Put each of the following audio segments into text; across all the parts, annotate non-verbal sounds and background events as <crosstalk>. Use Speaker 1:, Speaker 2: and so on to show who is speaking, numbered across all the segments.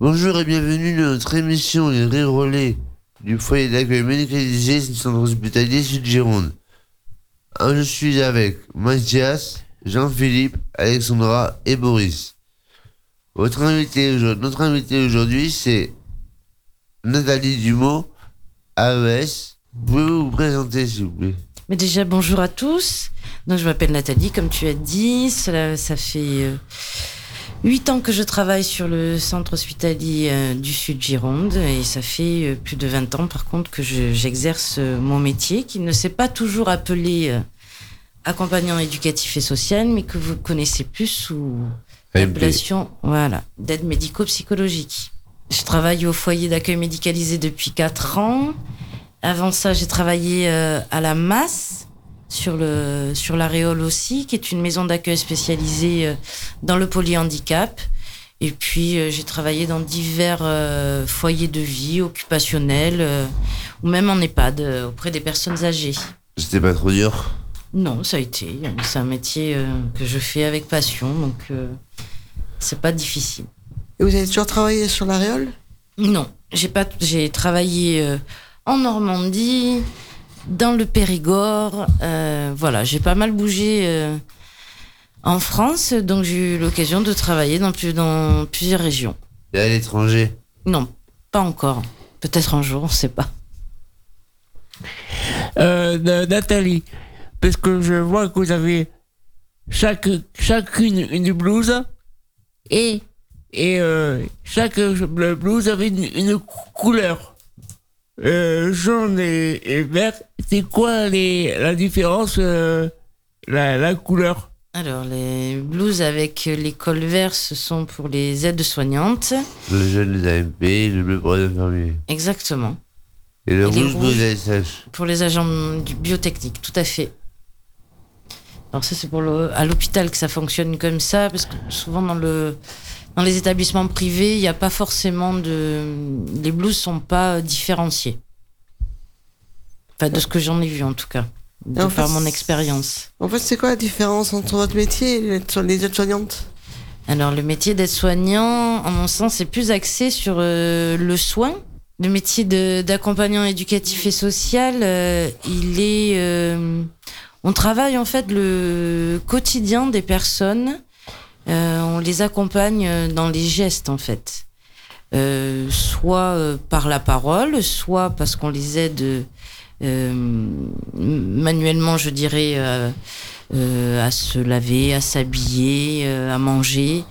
Speaker 1: Bonjour et bienvenue dans notre émission Les Rires Relais du foyer d'accueil médicalisé du centre hospitalier Sud-Gironde. Je suis avec Mathias, Jean-Philippe, Alexandra et Boris. Notre invité aujourd'hui, c'est Nathalie Dumont, AES. Pouvez-vous vous présenter, s'il vous plaît?
Speaker 2: Mais déjà, bonjour à tous. Donc, je m'appelle Nathalie, comme tu as dit. ça fait euh, huit ans que je travaille sur le centre hospitalier euh, du Sud Gironde et ça fait euh, plus de 20 ans, par contre, que j'exerce mon métier qui ne s'est pas toujours appelé accompagnant éducatif et social, mais que vous connaissez plus sous l'appellation voilà, d'aide médico-psychologique. Je travaille au foyer d'accueil médicalisé depuis 4 ans. Avant ça, j'ai travaillé euh, à la Masse, sur le sur l'aréole aussi, qui est une maison d'accueil spécialisée euh, dans le polyhandicap. Et puis euh, j'ai travaillé dans divers foyers de vie occupationnels ou même en EHPAD auprès des personnes âgées.
Speaker 1: C'était pas trop dur?
Speaker 2: Non, ça a été. C'est un métier que je fais avec passion, donc c'est pas difficile.
Speaker 3: Et vous avez toujours travaillé sur l'aréole?
Speaker 2: Non, j'ai pas. J'ai travaillé en Normandie, dans le Périgord. Euh, voilà, j'ai pas mal bougé euh, en France, donc j'ai eu l'occasion de travailler dans, dans plusieurs régions.
Speaker 1: Et à l'étranger?
Speaker 2: Non, pas encore. Peut-être un jour, on ne sait pas.
Speaker 4: Euh, Nathalie, parce que je vois que vous avez chaque, chacune une blouse et, et chaque blouse avait une couleur euh, jaune et, vert, c'est quoi les, la différence, euh, la, couleur?
Speaker 2: Alors, les blouses avec les cols verts, ce sont pour les aides soignantes.
Speaker 1: Le jaune, les AMP, le bleu pour les infirmiers.
Speaker 2: Exactement.
Speaker 1: Et le rouge, pour les ASH.
Speaker 2: Pour les agents biotechniques, tout à fait. Alors ça, c'est pour le, à l'hôpital que ça fonctionne comme ça, parce que souvent dans le dans les établissements privés, il n'y a pas forcément de. Les blouses sont pas différenciées. Enfin, de ce que j'en ai vu en tout cas, de par mon expérience.
Speaker 3: En fait, c'est quoi la différence entre votre métier et les aides-soignantes?
Speaker 2: Alors, le métier d'aide-soignant, en mon sens, c'est plus axé sur euh, le soin. Le métier d'accompagnant éducatif et social, euh, il est. Euh, on travaille en fait le quotidien des personnes on les accompagne euh, dans les gestes en fait. Euh, soit par la parole, soit parce qu'on les aide manuellement, je dirais, à se laver, à s'habiller, à manger.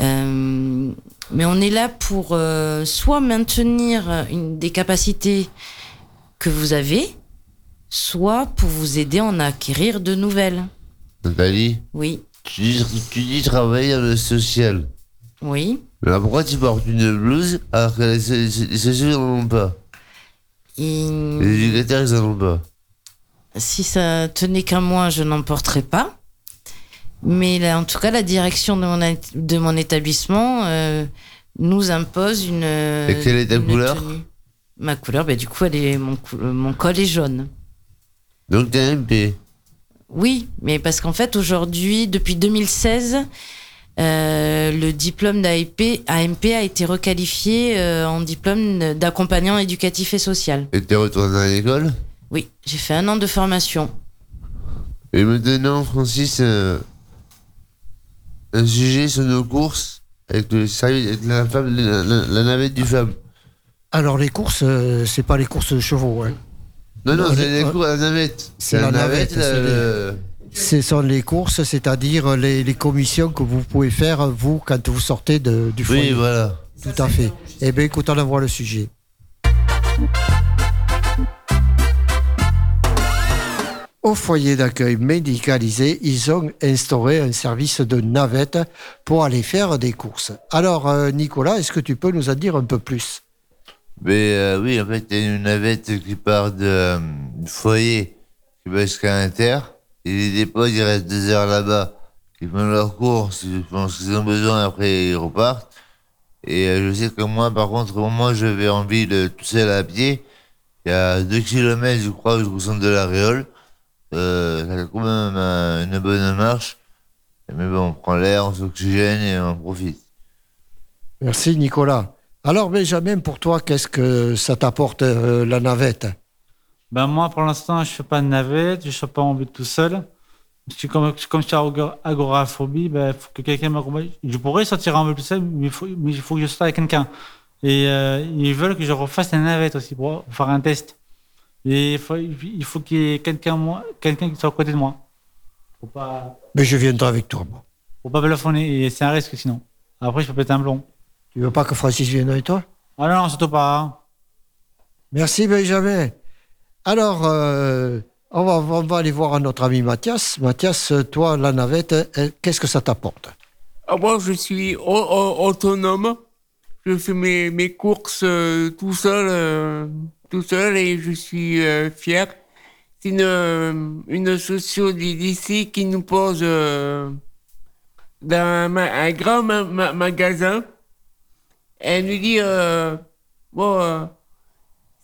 Speaker 2: mais on est là pour soit maintenir une, des capacités que vous avez, soit pour vous aider à en acquérir de nouvelles.
Speaker 1: Nathalie
Speaker 2: Oui.
Speaker 1: Tu dis, tu dis travailler dans le social.
Speaker 2: Oui.
Speaker 1: Mais pourquoi tu portes une blouse alors que les, sociaux n'en ont pas? Les éducateurs, ils n'en ont pas.
Speaker 2: Si ça tenait qu'à moi, je n'en porterais pas. Mais là, en tout cas, la direction de mon, de mon établissement euh, nous impose une.
Speaker 1: Et quelle est ta couleur?
Speaker 2: Ma couleur, bah, du coup, elle est, mon, mon col est jaune.
Speaker 1: Donc t'es MP
Speaker 2: oui, mais parce qu'en fait, aujourd'hui, depuis 2016, euh, le diplôme d'AMP AMP a été requalifié euh, en diplôme d'accompagnant éducatif et social.
Speaker 1: Et es retourné à l'école?
Speaker 2: Oui, j'ai fait un an de formation.
Speaker 1: Et maintenant, Francis, euh, un sujet sur nos courses avec, le la, femme, la, navette du femme.
Speaker 5: Alors les courses, c'est pas les courses de chevaux. Hein.
Speaker 1: Non, non, c'est les courses, la navette.
Speaker 5: C'est la navette. Ce sont les courses, c'est-à-dire les, commissions que vous pouvez faire, vous, quand vous sortez de, du foyer.
Speaker 1: Oui, voilà.
Speaker 5: Tout à fait. Eh bien, écoute, on voir le sujet. Au foyer d'accueil médicalisé, ils ont instauré un service de navette pour aller faire des courses. Alors, euh, Nicolas, est-ce que tu peux nous en dire un peu plus?
Speaker 1: Mais euh, oui, en fait, il y a une navette qui part de, euh, du foyer, qui va jusqu'à l'Inter. Et les dépôts, ils restent deux heures là-bas. Ils font leur course, je pense qu'ils ont besoin, après ils repartent. Et euh, je sais que moi, par contre, où je vais en ville tout seul à pied, il y a deux kilomètres, je crois, jusqu'au centre de la Réole. Euh, quand même une bonne marche. Mais bon, on prend l'air, on s'oxygène et on profite.
Speaker 5: Merci Nicolas. Alors Benjamin, pour toi, qu'est-ce que ça t'apporte euh, la navette?
Speaker 6: Ben moi, pour l'instant, je fais pas de navette, je suis pas en but tout seul. Je suis comme, comme je suis ago- agoraphobie, ben faut que quelqu'un m'accompagne. Je pourrais sortir en but tout seul, mais il faut, mais il faut que je sorte avec quelqu'un. Et euh, ils veulent que je refasse la navette aussi pour faire un test. Et il faut, il faut qu'il y ait quelqu'un qui soit à côté de moi. Pas,
Speaker 5: Mais je viendrai avec toi. moi.
Speaker 6: faut pas plafonner, et c'est un risque sinon. Après, je peux péter un plomb.
Speaker 5: Tu veux pas que Francis vienne avec toi?
Speaker 6: Ah non, non, surtout pas. hein.
Speaker 5: Merci Benjamin. Alors, euh, on, va, on va aller voir notre ami Mathias. Mathias, toi, la navette, euh, qu'est-ce que ça t'apporte?
Speaker 4: Ah, moi, je suis au- au- autonome. Je fais mes, mes courses euh, tout seul, euh, tout seul, et je suis fier. C'est une, une socio d'ici qui nous pose dans un, grand ma- ma- magasin. Elle nous dit, euh, bon, euh,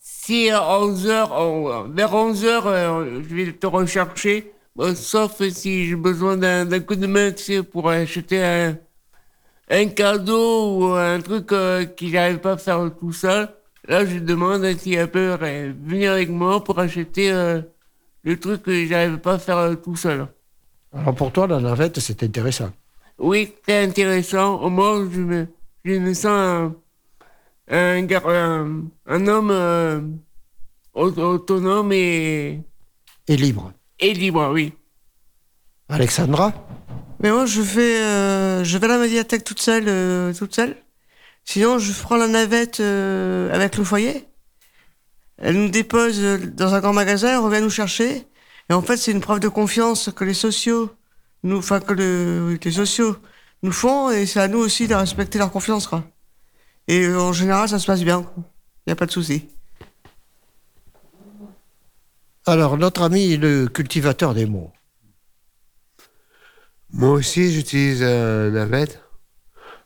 Speaker 4: si à 11 heures, vers 11 heures, euh, je vais te rechercher, Bon, sauf si j'ai besoin d'un coup de main, tu sais, pour acheter un, un cadeau ou un truc que j'arrive pas à faire tout seul. Là, je demande si elle peut venir avec moi pour acheter le truc que j'arrive pas à faire tout seul.
Speaker 5: Alors pour toi, la navette, c'est intéressant.
Speaker 4: Oui, c'est intéressant. Au moins, je me, je me sens un, un, gar- un, un homme euh, au- autonome et,
Speaker 5: Et libre.
Speaker 4: et libre, oui.
Speaker 5: Alexandra?
Speaker 3: Mais moi, je fais, euh, je vais à la médiathèque toute seule, euh, toute seule. Sinon, je prends la navette euh, avec le foyer. Elle nous dépose dans un grand magasin, elle revient nous chercher. Et en fait, c'est une preuve de confiance que les sociaux, nous, enfin que le, oui, que les sociaux nous font, et c'est à nous aussi de respecter leur confiance, quoi. Et euh, en général, ça se passe bien. Il n'y a pas de souci.
Speaker 5: Alors, notre ami, le cultivateur des mots.
Speaker 7: Moi aussi, j'utilise un navette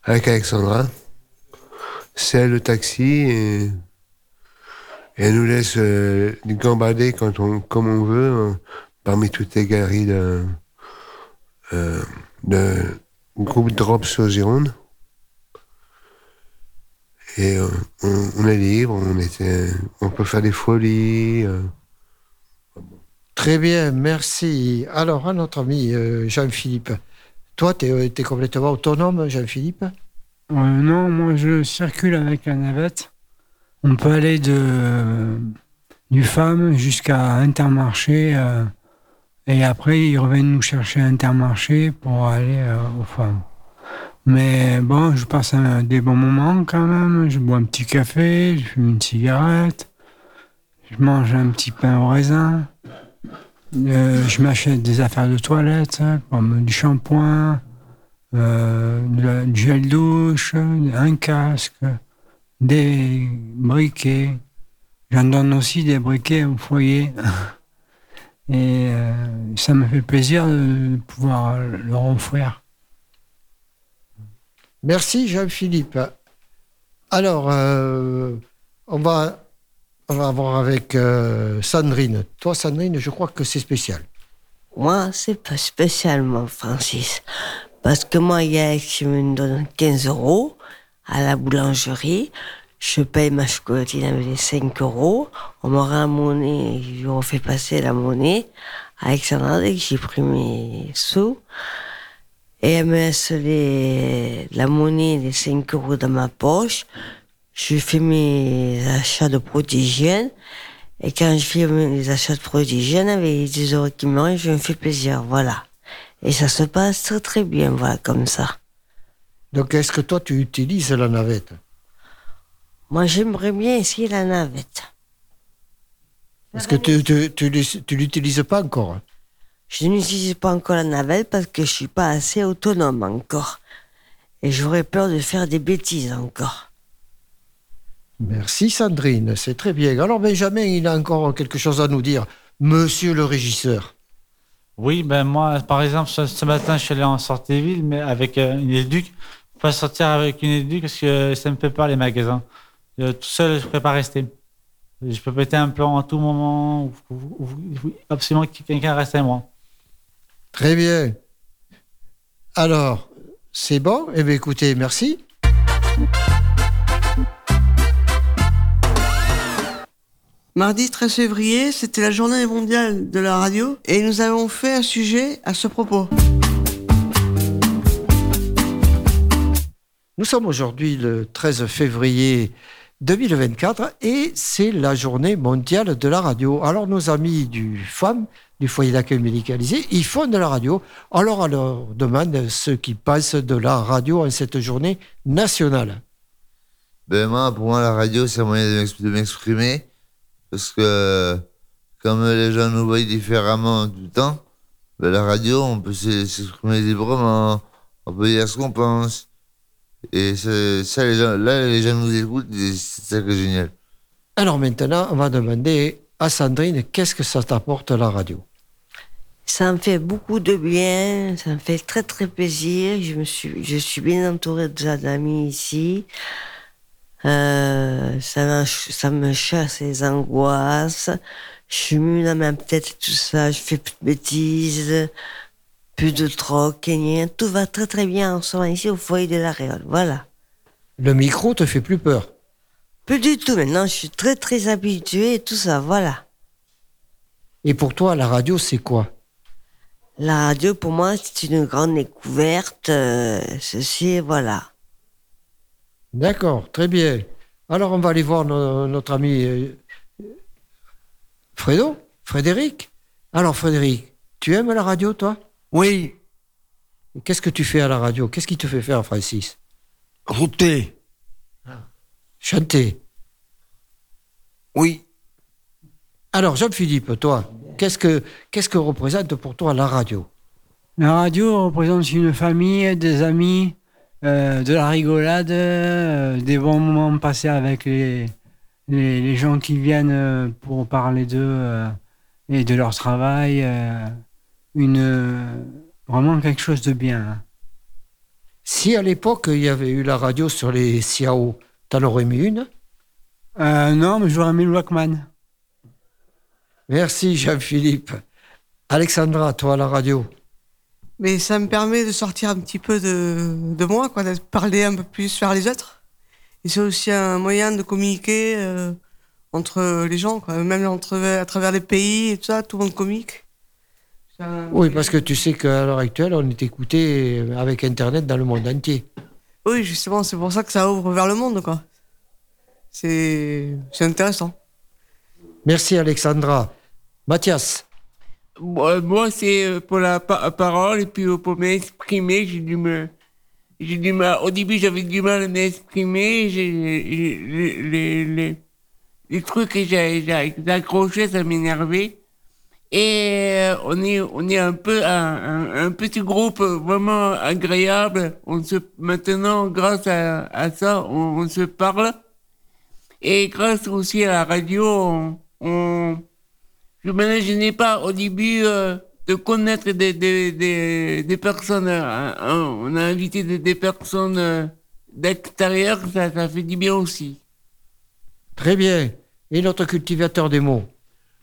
Speaker 7: avec Alexandra. C'est le taxi et, et elle nous laisse euh, gambader quand on, comme on veut hein, parmi toutes les galeries de, euh, de groupe Drops aux Gironde. Et euh, on, on est libre, on, était, on peut faire des folies. euh,
Speaker 5: Très bien, merci. Alors, à notre ami euh, Jean-Philippe. Toi, tu es, complètement autonome, Jean-Philippe?
Speaker 8: Euh, non, moi je circule avec la navette. On peut aller de du FAM jusqu'à Intermarché euh, et après ils reviennent nous chercher à Intermarché pour aller euh, au FAM. Mais bon, je passe des bons moments quand même. Je bois un petit café, je fume une cigarette, je mange un petit pain au raisin. Euh, je m'achète des affaires de toilette, comme du shampoing, euh, du gel douche, un casque, des briquets. J'en donne aussi des briquets au foyer. <laughs> Et euh, ça me fait plaisir de pouvoir leur offrir.
Speaker 5: Merci, Jean-Philippe. Alors, euh, on, va, on va voir avec euh, Sandrine. Toi, Sandrine, je crois que c'est spécial.
Speaker 9: Moi, c'est pas spécialement Francis. Parce que moi, hier, je me donne 15 euros à la boulangerie. Je paye ma chocolatine avec les 5 euros. On me rend monnaie, lui refais passer la monnaie. Alexandra, dès que j'ai pris mes sous, et elle me laisse la monnaie, les 5 euros dans ma poche. Je fais mes achats de protégienne. Et quand je fais mes achats de protégienne avec les 10 euros qui me je me fais plaisir, voilà. Et ça se passe très très bien, voilà, comme ça.
Speaker 5: Donc, est-ce que toi, tu utilises la navette?
Speaker 9: Moi, j'aimerais bien essayer la navette.
Speaker 5: Parce que tu tu, tu, tu l'utilises pas encore. hein?
Speaker 9: Je n'utilise pas encore la navette parce que je suis pas assez autonome encore. Et j'aurais peur de faire des bêtises encore.
Speaker 5: Merci, Sandrine. C'est très bien. Alors, Benjamin, il a encore quelque chose à nous dire. Monsieur le régisseur.
Speaker 6: Oui, ben moi, par exemple, ce, ce matin, je suis allé en sortie-ville, mais avec euh, une éduque. Pas sortir avec une éduque parce que ça me fait peur, les magasins. Euh, tout seul, je ne peux pas rester. Je peux péter un plan à tout moment. Il faut absolument que quelqu'un reste avec moi.
Speaker 5: Très bien. Alors, c'est bon? Eh bien, écoutez, merci.
Speaker 3: Mardi 13 février, c'était la journée mondiale de la radio et nous avons fait un sujet à ce propos.
Speaker 5: Nous sommes aujourd'hui le 13 février 2024 et c'est la journée mondiale de la radio. Alors nos amis du FAM, du foyer d'accueil médicalisé, ils font de la radio. Alors on leur demande ce qu'ils pensent de la radio en cette journée nationale.
Speaker 1: Ben moi, pour moi, la radio, c'est un moyen de m'ex- de m'exprimer. Parce que, comme les gens nous voient différemment tout le temps, ben, la radio, on peut s'e- s'exprimer librement. On peut dire ce qu'on pense. Et ça, les gens, là, les gens nous écoutent et c'est ça qui est génial.
Speaker 5: Alors maintenant, on va demander à Sandrine qu'est-ce que ça t'apporte la radio?
Speaker 9: Ça me fait beaucoup de bien, ça me fait très très plaisir. Je me suis, je suis bien entourée de d'amis ici. Euh, ça, me, ça me chasse les angoisses. Je suis mieux dans ma tête et tout ça. Je fais plus de bêtises, plus de troc, rien. Tout va très très bien en ce moment ici au foyer de la Réole. Voilà.
Speaker 5: Le micro te fait plus peur.
Speaker 9: Plus du tout. Maintenant, je suis très très habituée et tout ça. Voilà.
Speaker 5: Et pour toi, la radio, c'est quoi?
Speaker 9: La radio, pour moi, c'est une grande découverte. euh, ceci, voilà.
Speaker 5: D'accord, très bien. Alors on va aller voir no- notre ami euh, Fredo, Frédéric. Alors Frédéric, tu aimes la radio, toi?
Speaker 10: Oui,
Speaker 5: Qu'est-ce que tu fais à la radio? Qu'est-ce qui te fait faire, Francis?
Speaker 10: Router.
Speaker 5: Chanter.
Speaker 10: Oui.
Speaker 5: Alors Jean-Philippe, toi, qu'est-ce que qu'est-ce que représente pour toi la radio?
Speaker 8: La radio représente une famille, des amis, euh, de la rigolade, euh, des bons moments passés avec les, les, les gens qui viennent euh, pour parler d'eux euh, et de leur travail. Une, vraiment quelque chose de bien. hein.
Speaker 5: Si à l'époque il y avait eu la radio sur les Ciao, t'en aurais mis une?
Speaker 8: Euh, non, mais j'aurais mis le Walkman.
Speaker 5: Merci Jean-Philippe. Alexandra, toi la radio.
Speaker 3: Mais ça me permet de sortir un petit peu de, de moi, quoi, de parler un peu plus vers les autres. Et c'est aussi un moyen de communiquer euh, entre les gens, quoi. même entre, à travers les pays et tout ça, tout le monde communique. Un-
Speaker 5: Oui, parce que tu sais qu'à l'heure actuelle, on est écouté avec Internet dans le monde entier.
Speaker 3: Oui, justement, c'est pour ça que ça ouvre vers le monde, quoi. C'est c'est intéressant.
Speaker 5: Merci Alexandra. Mathias,
Speaker 4: Moi, moi, c'est euh, pour la pa- parole et puis euh, pour m'exprimer, j'ai dû me. J'ai du mal. Au début, j'avais du mal à m'exprimer. Les, les, les, les trucs que j'ai j'ai accrochés, ça m'énervait. Et euh, on est, on est un peu un, un, petit groupe vraiment agréable. On se, maintenant, grâce à, à ça, on, on se parle. Et grâce aussi à la radio, on, on je m'imaginais pas au début euh, de connaître des, des, des, des personnes. euh, hein, on a invité des, des personnes euh, d'extérieur, ça, ça fait du bien aussi.
Speaker 5: très bien. Et notre cultivateur des mots?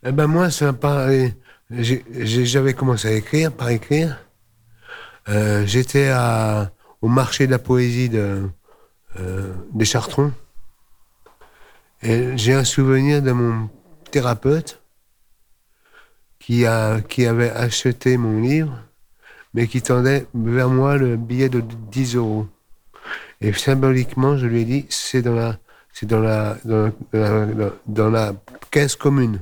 Speaker 7: Eh ben moi, ça j'avais commencé à écrire, par écrire. Euh, J'étais au marché de la poésie de, euh, des Chartrons. Et j'ai un souvenir de mon thérapeute qui, a, qui avait acheté mon livre, mais qui tendait vers moi le billet de 10 euros. Et symboliquement, je lui ai dit, c'est dans la, c'est dans la, dans la- dans la caisse commune.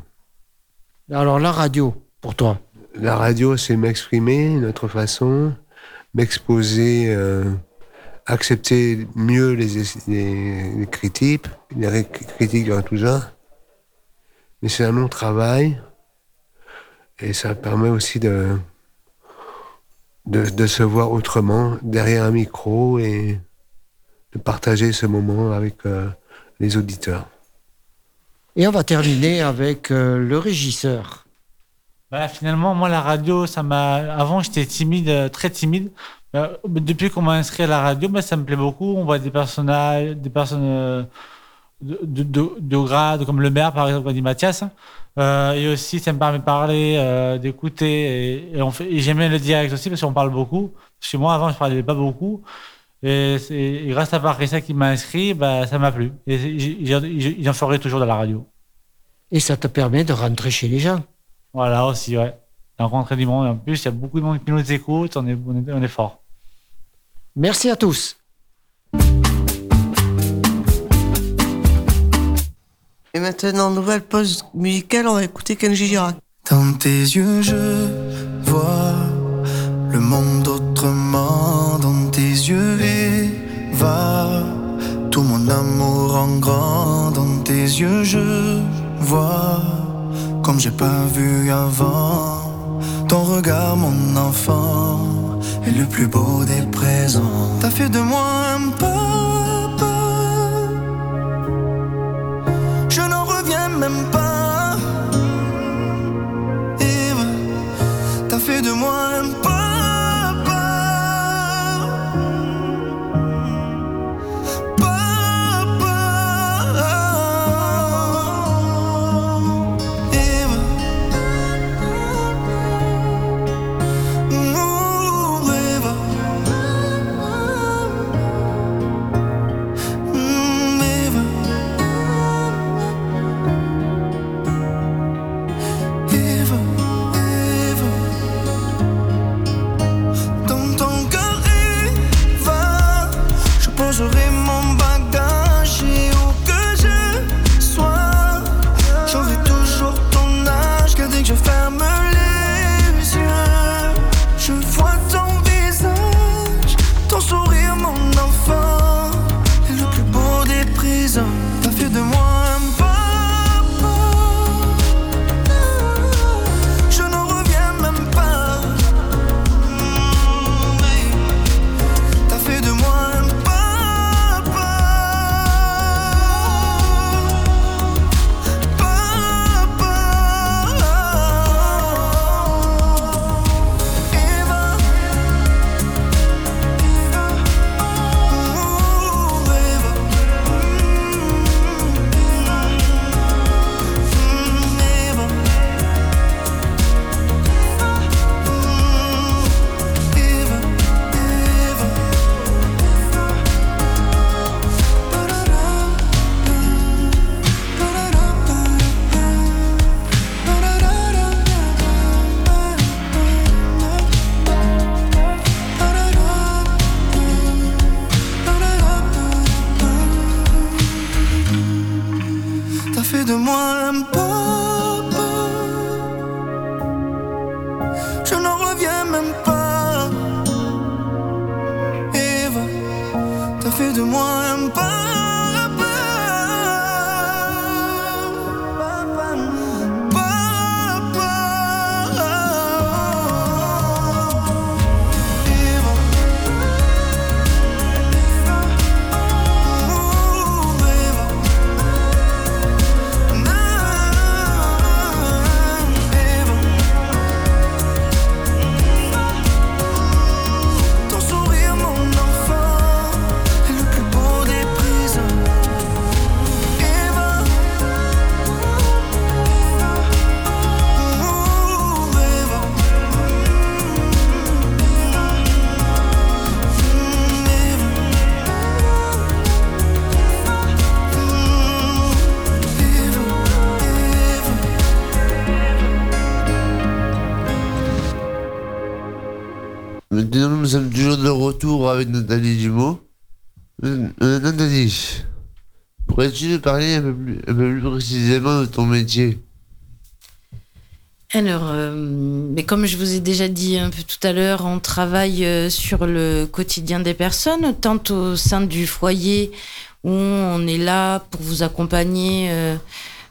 Speaker 5: Alors la radio, pour toi
Speaker 7: La radio, c'est m'exprimer autre façon, m'exposer, euh, accepter mieux les, critiques, les critiques en tout genre. Mais c'est un long travail et ça permet aussi de se voir autrement derrière un micro et de partager ce moment avec euh, les auditeurs.
Speaker 5: Et on va terminer avec euh, le régisseur.
Speaker 6: Bah, finalement, moi, la radio, ça m'a. Avant, j'étais timide, euh, très timide. Euh, depuis qu'on m'a inscrit à la radio, bah, ça me plaît beaucoup. On voit des personnages, des personnes euh, de, de, grade, comme le maire, par exemple, comme dit Mathias. Et aussi, ça me permet de parler, d'écouter. Et, et, on et j'aime bien le direct aussi parce qu'on parle beaucoup. Chez moi, avant, je parlais pas beaucoup. Et, grâce à Patricia qui m'a inscrit, bah, ça m'a plu. Et j'en j'en ferai toujours dans la radio.
Speaker 5: Et ça te permet de rentrer chez les gens.
Speaker 6: Voilà aussi, ouais. Rencontrer du monde. En plus, il y a beaucoup de monde qui nous écoute. On est, on est, on est fort.
Speaker 5: Merci à tous.
Speaker 3: Et maintenant, nouvelle pause musicale, on va écouter Kenji Girac.
Speaker 11: Dans tes yeux, je vois le monde autrement. Tout mon amour en grand. Dans tes yeux, je vois comme j'ai pas vu avant. Ton regard, mon enfant, est le plus beau des présents. T'as fait de moi un papa. Je n'en reviens même pas. De moi un papa.
Speaker 1: Sommes toujours de retour avec Nathalie Dumont. Euh, euh, Nathalie, pourrais-tu nous parler un peu, plus, précisément de ton métier?
Speaker 2: Alors, euh, mais comme je vous ai déjà dit un peu tout à l'heure, on travaille sur le quotidien des personnes, tant au sein du foyer où on est là pour vous accompagner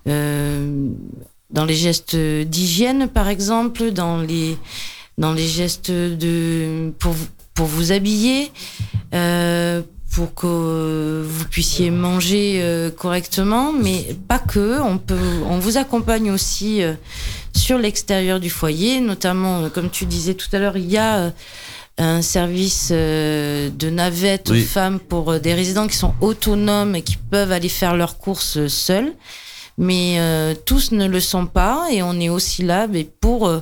Speaker 2: dans les gestes d'hygiène, par exemple, dans les dans les gestes de pour vous, pour vous habiller, euh, pour que vous puissiez manger euh, correctement, mais pas que. On peut, on vous accompagne aussi euh, sur l'extérieur du foyer, notamment, euh, comme tu disais tout à l'heure, il y a euh, un service euh, de navette
Speaker 1: Oui.
Speaker 2: aux femmes pour euh, des résidents qui sont autonomes et qui peuvent aller faire leurs courses euh, seuls. Mais euh, tous ne le sont pas et on est aussi là mais pour euh, euh,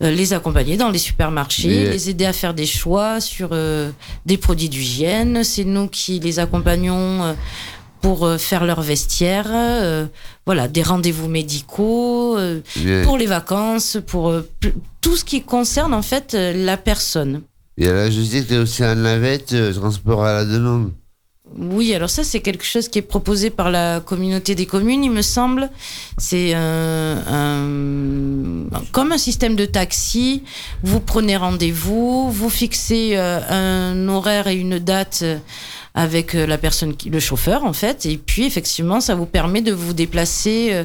Speaker 2: les accompagner dans les supermarchés, les aider à faire des choix sur euh, des produits d'hygiène. C'est nous qui les accompagnons euh, pour euh, faire leur vestiaire, euh, voilà, des rendez-vous médicaux, euh, pour les vacances, pour euh, tout ce qui concerne en fait euh, la personne.
Speaker 1: Et là, je sais que tu es aussi un navette, euh, transport à la demande.
Speaker 2: Oui, alors ça c'est quelque chose qui est proposé par la communauté des communes, il me semble. C'est euh, un- comme un système de taxi. Vous prenez rendez-vous, vous fixez euh, un horaire et une date avec euh, la personne, qui, le chauffeur en fait, et puis effectivement ça vous permet de vous déplacer euh,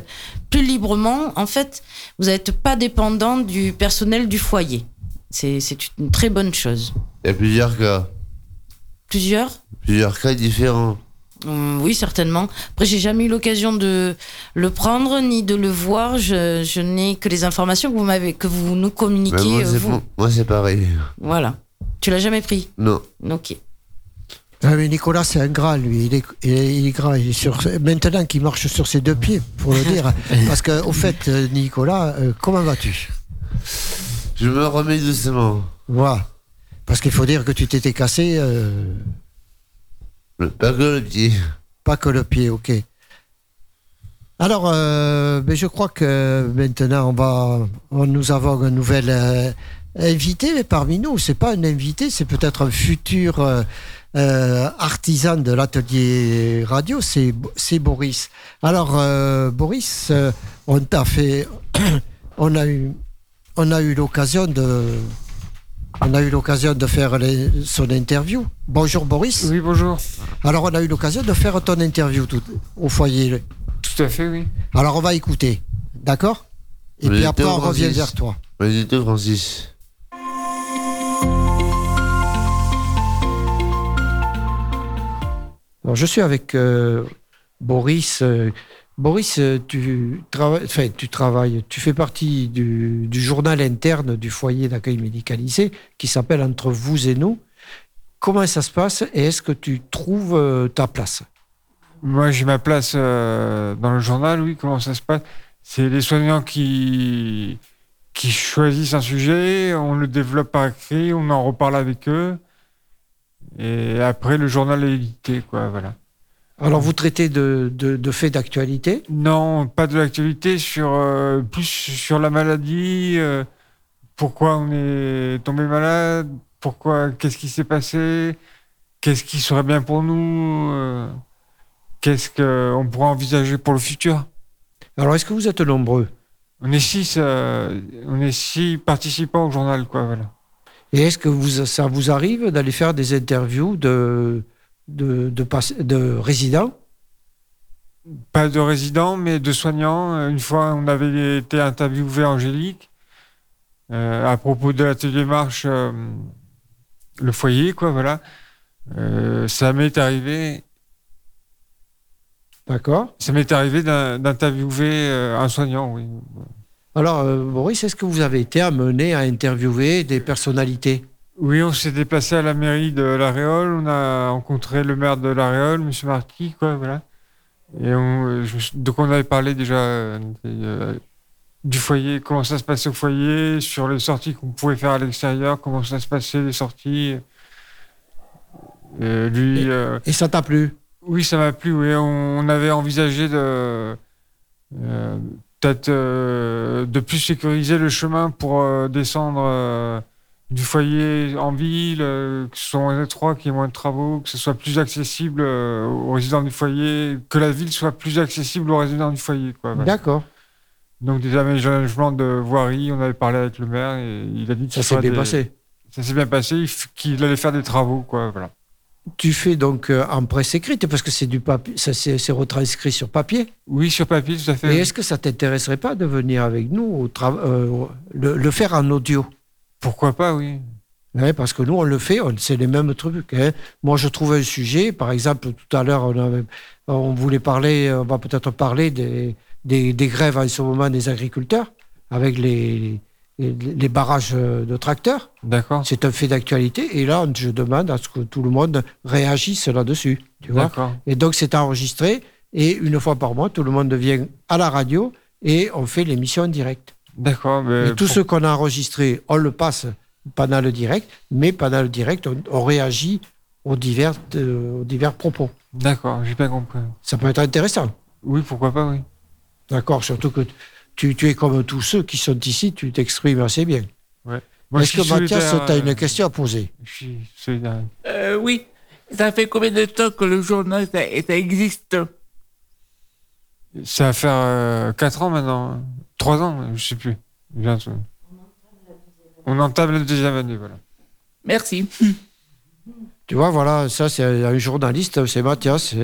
Speaker 2: plus librement. En fait, vous n'êtes pas dépendant du personnel du foyer. C'est c'est une très bonne chose.
Speaker 1: Il y a plusieurs cas.
Speaker 2: Plusieurs?
Speaker 1: Plusieurs cas différents.
Speaker 2: Hum, Oui, certainement. Après, j'ai jamais eu l'occasion de le prendre ni de le voir. Je, je n'ai que les informations que vous m'avez, que vous nous communiquez.
Speaker 1: moi, c'est
Speaker 2: vous.
Speaker 1: bon. Moi, c'est pareil.
Speaker 2: Voilà. Tu l'as jamais pris?
Speaker 1: Non.
Speaker 2: Ok.
Speaker 5: Ah, mais Nicolas, c'est un gras, lui. Il est, il est, il est gras. Il est sur, maintenant qu'il marche sur ses deux pieds, pour le <laughs> dire. Parce que, au fait, euh, Nicolas, euh, comment vas-tu?
Speaker 1: Je me remets doucement.
Speaker 5: Voilà. Parce qu'il faut dire que tu t'étais cassé, euh,
Speaker 1: Pas que le pied.
Speaker 5: pas que le pied, ok. Alors, euh, je crois que maintenant, on va, on- nous avons un nouvel euh, invité parmi nous. C'est pas un invité, c'est peut-être un futur euh, artisan de l'atelier radio. C'est Boris. Alors, Boris, on t'a fait, <coughs> on a eu l'occasion de, on a eu l'occasion de faire les- son interview. Bonjour Boris.
Speaker 12: Oui, bonjour.
Speaker 5: Alors, on a eu l'occasion de faire ton interview tout, au foyer.
Speaker 12: Tout à fait, oui.
Speaker 5: Alors, on va écouter. D'accord? Et
Speaker 1: Mais
Speaker 5: puis après, on revient
Speaker 1: Francis.
Speaker 5: vers toi.
Speaker 1: Vas-y, Francis.
Speaker 5: Alors, je suis avec euh, Boris. euh, Boris, euh, tu enfin, tu travailles, tu fais partie du, du journal interne du foyer d'accueil médicalisé qui s'appelle Entre vous et nous. Comment ça se passe et est-ce que tu trouves euh, ta place?
Speaker 12: Moi, j'ai ma place euh, dans le journal, oui. Comment ça se passe? C'est les soignants qui, qui choisissent un sujet, on le développe par écrit, on en reparle avec eux. Et après, le journal est édité, quoi, voilà.
Speaker 5: Alors, vous traitez de, de, de faits d'actualité
Speaker 12: Non, pas de l'actualité, sur, euh, plus sur la maladie, euh, pourquoi on est tombé malade, pourquoi, qu'est-ce qui s'est passé, qu'est-ce qui serait bien pour nous, euh, qu'est-ce qu'on pourrait envisager pour le futur.
Speaker 5: Alors, est-ce que vous êtes nombreux?
Speaker 12: On est six, on est six participants au journal, quoi, voilà.
Speaker 5: Et est-ce que vous, ça vous arrive d'aller faire des interviews de, de, de, pass- de résidents
Speaker 12: Pas de résidents, mais de soignants. Une fois, on avait été interviewé Angélique euh, à propos de l'atelier marche, euh, le foyer, quoi, voilà. Euh, ça m'est arrivé.
Speaker 5: D'accord.
Speaker 12: Ça m'est arrivé d'in- d'interviewer un soignant, oui.
Speaker 5: Alors, Boris, est-ce que vous avez été amené à interviewer des personnalités?
Speaker 12: Oui, on s'est déplacé à la mairie de La Réole. On a rencontré le maire de La Réole, M. Marquis, quoi, voilà. Et on, euh, je donc on avait parlé déjà euh, euh, du foyer, comment ça se passait au foyer, sur les sorties qu'on pouvait faire à l'extérieur, comment ça se passait les sorties. Euh, lui, euh,
Speaker 5: Et ça t'a plu?
Speaker 12: Oui, ça m'a plu. Oui, on, on avait envisagé de euh, peut-être de plus sécuriser le chemin pour descendre du foyer en ville, euh, que ce soit moins étroit, qu'il y ait moins de travaux, que ce soit plus accessible euh, aux résidents du foyer, que la ville soit plus accessible aux résidents du foyer.
Speaker 5: D'accord.
Speaker 12: Donc des aménagements de voirie, on avait parlé avec le maire et il a dit que
Speaker 5: Ça s'est bien
Speaker 12: des-
Speaker 5: passé.
Speaker 12: Ça s'est bien passé, qu'il allait faire des travaux, quoi, voilà.
Speaker 5: Tu fais donc euh, en presse écrite parce que c'est du papier, ça c'est retranscrit sur papier.
Speaker 12: Oui, sur papier, tout à fait.
Speaker 5: Et est-ce que ça t'intéresserait pas de venir avec nous au tra- euh, le, le faire en audio?
Speaker 12: Pourquoi pas, oui.
Speaker 5: Ouais, parce que nous, on le fait, on- c'est les mêmes trucs. hein. Moi, je trouve un sujet, par exemple, tout à l'heure, on, voulait parler, on va peut-être parler des, des, des grèves en ce moment des agriculteurs, avec les, les, les barrages de tracteurs.
Speaker 12: D'accord.
Speaker 5: C'est un fait d'actualité. Et là, je demande à ce que tout le monde réagisse là-dessus. Tu vois
Speaker 12: D'accord.
Speaker 5: Et donc, c'est enregistré. Et une fois par mois, tout le monde vient à la radio et on fait l'émission en direct.
Speaker 12: D'accord. mais
Speaker 5: tout
Speaker 12: pour-
Speaker 5: ce qu'on a enregistré, on le passe pendant le direct, mais pendant le direct, on, on réagit aux divers, euh, aux divers propos.
Speaker 12: D'accord, j'ai bien compris.
Speaker 5: Ça peut être intéressant.
Speaker 12: Oui, pourquoi pas, oui.
Speaker 5: D'accord, surtout que tu, tu es comme tous ceux qui sont ici, tu t'exprimes assez bien.
Speaker 12: Ouais.
Speaker 5: Est-ce que Mathias, tu as une question à poser?
Speaker 12: Je suis solidaire.
Speaker 4: Euh, oui. Ça fait combien de temps que le journal, ça, ça existe?
Speaker 12: Ça va faire 4 ans maintenant. 3 ans, je sais plus. Bientôt. On entame la deuxième année, voilà.
Speaker 4: Merci.
Speaker 5: Tu vois, voilà, ça c'est un journaliste, c'est Mathias.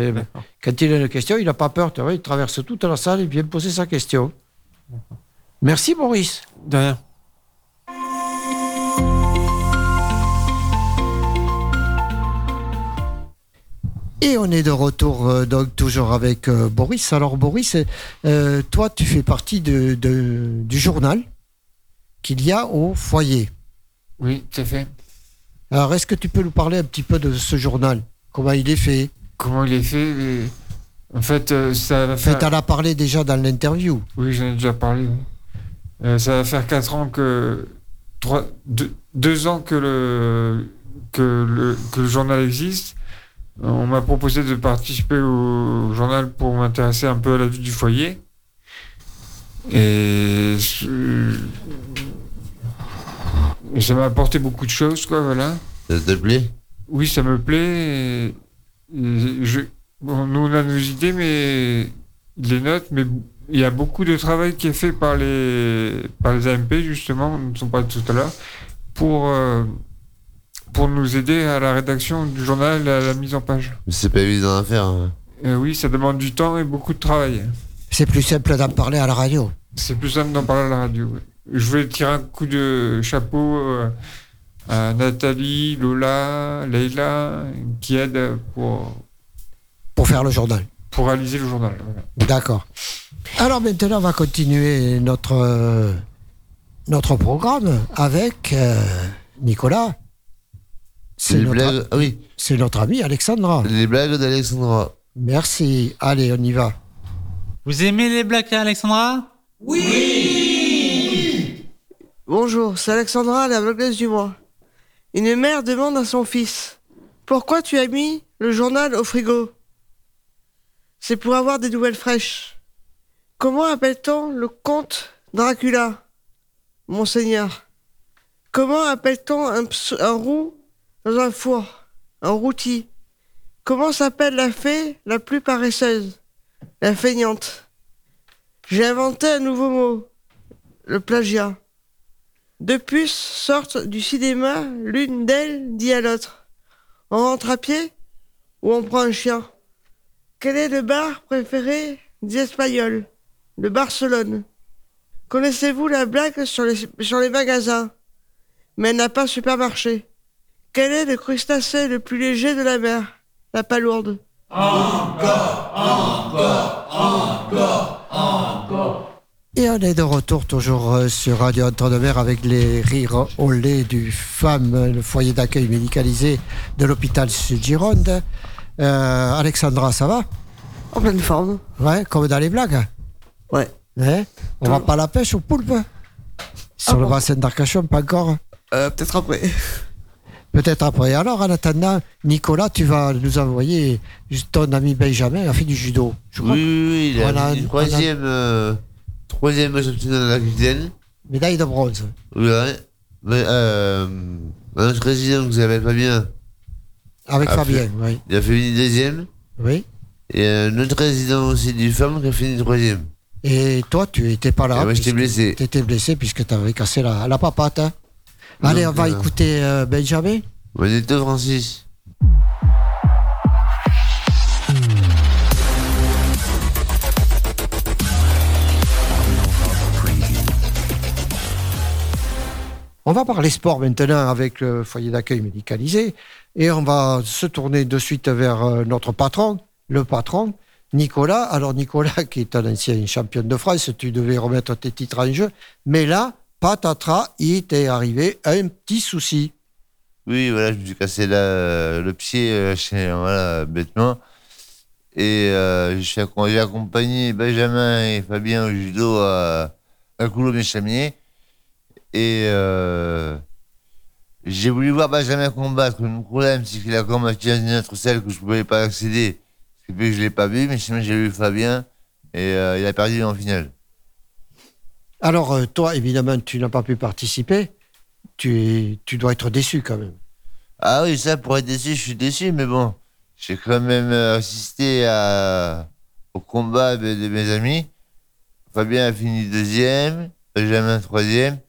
Speaker 5: quand il a une question, il n'a pas peur, tu vois, il traverse toute la salle et vient poser sa question. Merci Maurice.
Speaker 12: De rien.
Speaker 5: Et on est de retour euh, donc toujours avec euh, Boris. Alors Boris, euh, toi tu fais partie de, de- du journal qu'il y a au foyer.
Speaker 12: Oui, tout à fait.
Speaker 5: Alors est-ce que tu peux nous parler un petit peu de ce journal? Comment il est fait?
Speaker 12: Comment il est fait? En fait, ça va
Speaker 5: En fait,
Speaker 12: faire.
Speaker 5: tu en as parlé déjà dans l'interview.
Speaker 12: Oui, j'en ai déjà parlé. ça va faire 4 ans que. 3, 2, ans que le, que, le, que le journal existe. On m'a proposé de participer au journal pour m'intéresser un peu à la vie du foyer. Et. ça m'a apporté beaucoup de choses, quoi, voilà.
Speaker 1: Ça te plaît?
Speaker 12: Oui, ça me plaît. et- et je, bon, nous, on a nos idées, mais il les note, mais il y a beaucoup de travail qui est fait par les, par les AMP, justement, nous ne sont pas tout à l'heure, pour, euh, pour nous aider à la rédaction du journal et à la mise en page.
Speaker 1: C'est pas évident à faire. hein.
Speaker 12: Euh, oui, ça demande du temps et beaucoup de travail.
Speaker 5: C'est plus simple d'en parler à la radio.
Speaker 12: C'est plus simple d'en parler à la radio. oui. Je voulais tirer un coup de chapeau euh, à Nathalie, Lola, Leïla, qui aident pour,
Speaker 5: Pour faire le journal.
Speaker 12: pour réaliser le journal. voilà.
Speaker 5: D'accord. Alors maintenant, on va continuer notre, euh, notre programme avec euh, Nicolas. C'est notre,
Speaker 1: blagues. Oui,
Speaker 5: c'est notre ami Alexandra.
Speaker 1: les blagues d'Alexandra.
Speaker 5: Merci. Allez, on y va.
Speaker 6: Vous aimez les blagues Alexandra?
Speaker 3: Bonjour, c'est Alexandra, la blogueuse du mois. Une mère demande à son fils Pourquoi tu as mis le journal au frigo? C'est pour avoir des nouvelles fraîches. Comment appelle-t-on le comte Dracula Monseigneur? Comment appelle-t-on un, un roux un four Un routi. Comment s'appelle la fée la plus paresseuse? La feignante. J'ai inventé un nouveau mot. Le plagiat. Deux puces sortent du cinéma, l'une d'elles dit à l'autre On rentre à pied ou on prend un chien? Quel est le bar préféré des Espagnols? Le Barcelone. Connaissez-vous la blague sur les, sur les magasins? Mais elle n'a pas supermarché. Quel est le crustacé le plus léger de la mer? La palourde.
Speaker 5: Et on est de retour toujours euh, sur Radio Entre-deux-Mers avec les rires au lait du FAM, le foyer d'accueil médicalisé de l'hôpital Sud-Gironde. Euh, Alexandra, ça va?
Speaker 3: En pleine forme.
Speaker 5: Ouais, comme dans les blagues
Speaker 3: Ouais.
Speaker 5: Hein On va pas à la pêche au poulpe Sur le bassin d'Arcachon, pas encore?
Speaker 3: Euh, Peut-être après.
Speaker 5: Peut-être après. Alors, en attendant, Nicolas, tu vas nous envoyer ton ami Benjamin, il a fait du judo. Je
Speaker 1: Oui,
Speaker 5: crois.
Speaker 1: oui, oui, il a
Speaker 5: a-
Speaker 1: une troisième, euh, troisième championnat de l'Aquitaine.
Speaker 5: Médaille de bronze.
Speaker 1: Ouais. Mais, euh, notre président, vous savez pas bien,
Speaker 5: Avec
Speaker 1: Ah,
Speaker 5: Fabien,
Speaker 1: fait-
Speaker 5: oui.
Speaker 1: il a fini deuxième.
Speaker 5: oui.
Speaker 1: Et euh, notre président aussi du femme qui a fini troisième.
Speaker 5: Et toi, tu étais pas là.
Speaker 1: Et moi, j'étais blessé.
Speaker 5: Tu étais blessé puisque tu avais cassé la, la papate. hein. Allez, on va
Speaker 1: euh,
Speaker 5: écouter euh, Benjamin.
Speaker 1: Bonito, Francis.
Speaker 5: On va parler sport maintenant avec le foyer d'accueil médicalisé et on va se tourner de suite vers euh, notre patron, le patron, Nicolas. Alors Nicolas, qui est un ancien champion de France, tu devais remettre tes titres en jeu, mais là, patatras, il t'est arrivé un petit souci.
Speaker 1: Oui, voilà, je me suis cassé le pied, euh, voilà, bêtement. Et euh, j'ai accompagné Benjamin et Fabien au judo à, à Coulommiers-Chamier. Et euh, j'ai voulu voir Benjamin combattre. Le problème, c'est qu'il a combattu dans une autre salle que je ne pouvais pas accéder. Fait que je ne l'ai pas vu, mais j'ai vu Fabien. Et il a perdu en finale.
Speaker 5: Alors, euh, toi, évidemment, tu n'as pas pu participer. Tu, tu dois être déçu quand même.
Speaker 1: Ah oui, ça, pour être déçu, je suis déçu, mais bon, j'ai quand même assisté à, au combat de, de mes amis. Fabien a fini deuxième, Benjamin troisième.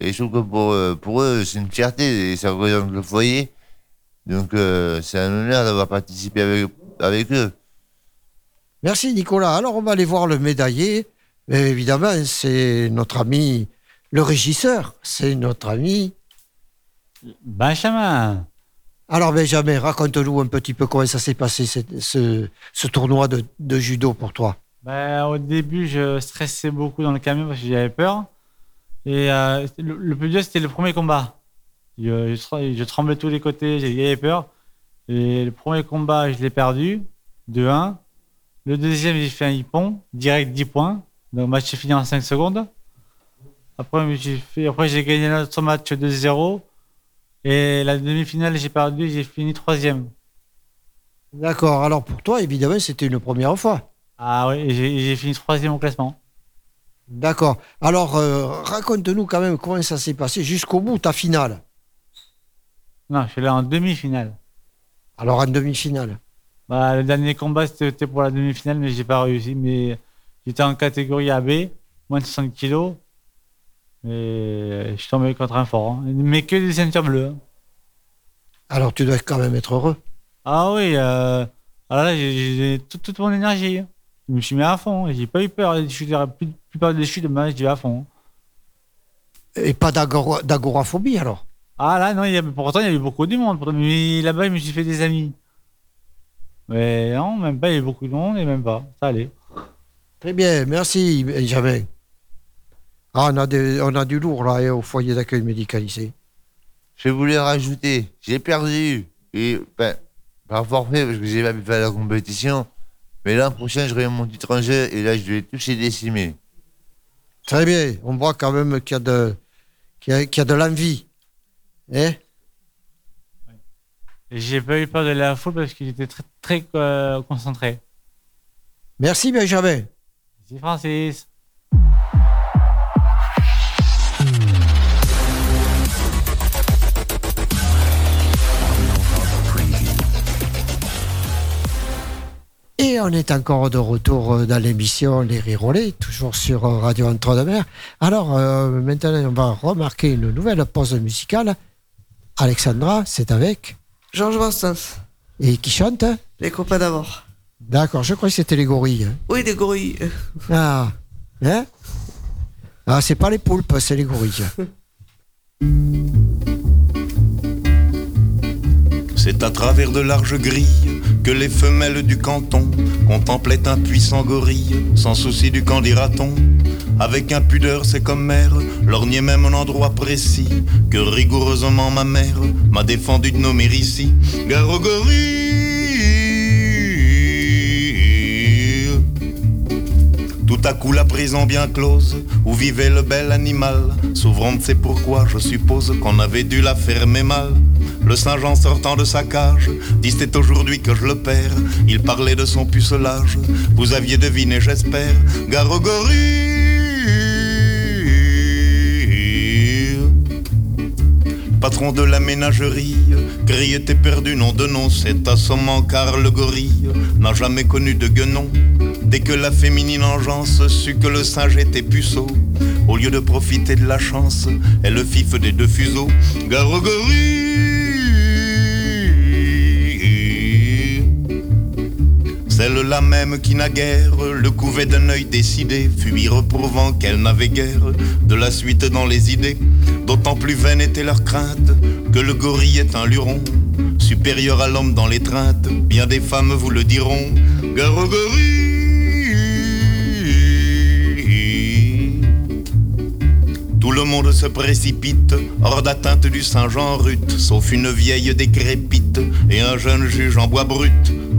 Speaker 1: Et je trouve que pour, euh, pour eux, c'est une fierté et ça représente le foyer. Donc, euh, c'est un honneur d'avoir participé avec, avec eux.
Speaker 5: Merci Nicolas. Alors on va aller voir le médaillé. Mais évidemment, c'est notre ami, le régisseur. C'est notre ami.
Speaker 6: Benjamin.
Speaker 5: Alors Benjamin, raconte-nous un petit peu comment ça s'est passé ce, ce tournoi de, de judo pour toi.
Speaker 6: Ben, au début, je stressais beaucoup dans le camion parce que j'avais peur. Et euh, le, le plus dur, c'était le premier combat. Je, je tremblais de tous les côtés, j'avais peur. Et le premier combat, je l'ai perdu, de 1. Le deuxième, j'ai fait un hippon, direct 10 points. Donc, le match est fini en 5 secondes. Après, j'ai fait- après, j'ai gagné notre match 2-0. Et la demi-finale, j'ai perdu, j'ai fini troisième.
Speaker 5: D'accord. Alors pour toi, évidemment, c'était une première fois.
Speaker 6: Ah oui, j'ai j'ai fini troisième au classement.
Speaker 5: D'accord. Alors euh, raconte-nous quand même comment ça s'est passé jusqu'au bout, ta finale.
Speaker 6: Non, je suis là en demi-finale.
Speaker 5: Alors en demi-finale.
Speaker 6: Bah, le dernier combat, c'était c'était pour la demi-finale, mais j'ai pas réussi. Mais j'étais en catégorie AB, moins de 60 kilos. Et je suis tombé contre un fort. hein. Mais que des ceintures bleues. hein.
Speaker 5: Alors tu dois quand même être heureux.
Speaker 6: Ah oui, euh, alors là, j'ai toute, toute mon énergie. hein. Je me suis mis à fond. J'ai pas eu peur chutes, plus, plus peur des chutes, mais j'y vais à fond.
Speaker 5: Et pas d'agora- d'agoraphobie alors?
Speaker 6: Ah là, non, il y a, pourtant, il y avait beaucoup de monde. Mais là-bas, je me suis fait des amis. Mais non, même pas, il y avait beaucoup de monde et même pas. Ça allait.
Speaker 5: Très bien, merci Benjamin. Ah, on a, des- on a du lourd là au foyer d'accueil médicalisé.
Speaker 1: Je voulais rajouter, j'ai perdu. Et, ben, par forfait, parce que j'ai pas pu faire la compétition. Mais l'an prochain, je reviens mon titre en jeu et là, je vais toucher décimé.
Speaker 5: Très bien, on voit quand même qu'il y a de, qu'il y a, qu'il y a de l'envie. Hein?
Speaker 6: Et J'ai pas eu peur de la foule parce qu'il était très, très euh, concentré.
Speaker 5: Merci Benjamin.
Speaker 6: Merci Francis.
Speaker 5: Et on est encore de retour euh, dans l'émission Les Rirolets, toujours sur euh, Radio Entre-deux-Mers. Alors euh, maintenant, on va remarquer une nouvelle pause musicale. Alexandra, c'est avec
Speaker 3: Georges Vincent,
Speaker 5: Et qui chante
Speaker 3: les copains d'abord.
Speaker 5: D'accord, je crois que c'était les gorilles. hein.
Speaker 3: Oui, des gorilles.
Speaker 5: Ah, hein? Ah, c'est pas les poulpes, c'est les gorilles.
Speaker 13: C'est à travers de larges grilles que les femelles du canton contemplaient un puissant gorille, sans souci du camp dira-t-on. Avec impudeur, c'est comme mère, lorgnait même un endroit précis que rigoureusement ma mère m'a défendu de nommer ici. Gare Tout à coup la prison bien close où vivait le bel animal s'ouvrant c'est pourquoi je suppose qu'on avait dû la fermer mal. Le Saint-Jean sortant de sa cage dit aujourd'hui que je le perds. Il parlait de son pucelage. Vous aviez deviné j'espère. Gorille. Patron de la ménagerie, Gris était perdu, nom de nom, c'est assommant car le gorille n'a jamais connu de guenon. Dès que la féminine engeance sut que le singe était puceau, au lieu de profiter de la chance, elle le fif des deux fuseaux. Gare au gorille. Celle-là même qui naguère le couvait d'un œil décidé, fut reprouvant qu'elle n'avait guère de la suite dans les idées. D'autant plus vaine était leur crainte que le gorille est un luron, supérieur à l'homme dans l'étreinte. Bien des femmes vous le diront. Gare le monde se précipite, hors d'atteinte du Saint-Jean rut, sauf une vieille décrépite et un jeune juge en bois brut.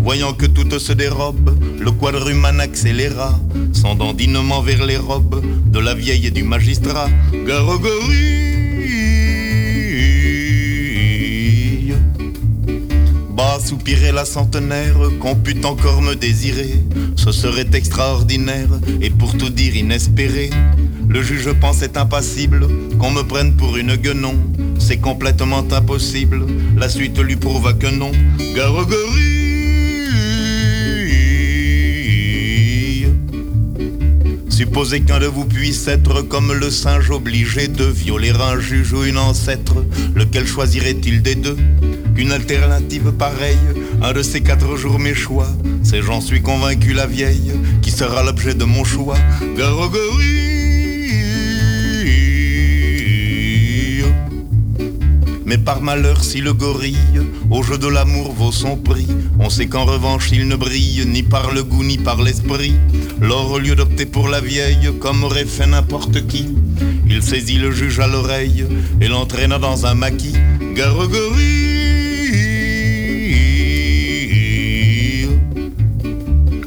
Speaker 13: Voyant que tout se dérobe, le quadruman accéléra, son dandinement vers les robes de la vieille et du magistrat. Garogorille Bas soupirait la centenaire, qu'on pût encore me désirer. Ce serait extraordinaire et pour tout dire inespéré. Le juge pensait impassible qu'on me prenne pour une guenon. C'est complètement impossible, la suite lui prouva que non. Garogorille Supposez qu'un de vous puisse être comme le singe obligé de violer un juge ou une ancêtre, lequel choisirait-il des deux? Qu'une alternative pareille, un de ces quatre jours mes choix, c'est j'en suis convaincu la vieille, qui sera l'objet de mon choix. Garogorille mais par malheur, si le gorille au jeu de l'amour vaut son prix, on sait qu'en revanche il ne brille ni par le goût ni par l'esprit. Lors, au lieu d'opter pour la vieille, comme aurait fait n'importe qui, il saisit le juge à l'oreille et l'entraîna dans un maquis. Garogorille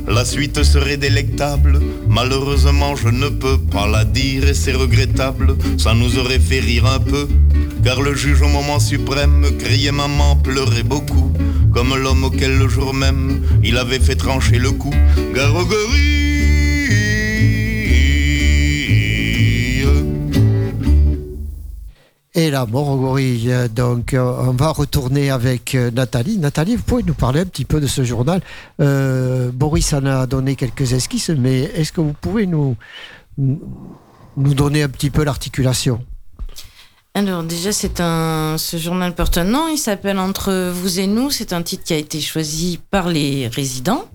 Speaker 13: La suite serait délectable, malheureusement je ne peux pas la dire et c'est regrettable, ça nous aurait fait rire un peu. Car le juge au moment suprême criait maman, pleurait beaucoup, comme l'homme auquel le jour même il avait fait trancher le cou. Garogorille
Speaker 5: Et la mort gorille. Donc, euh, on va retourner avec euh, Nathalie. Nathalie, vous pouvez nous parler un petit peu de ce journal Euh, Boris en a donné quelques esquisses, mais est-ce que vous pouvez nous donner un petit peu l'articulation?
Speaker 2: Alors déjà, c'est un ce journal porte un nom. Il s'appelle Entre vous et nous. C'est un titre qui a été choisi par les résidents.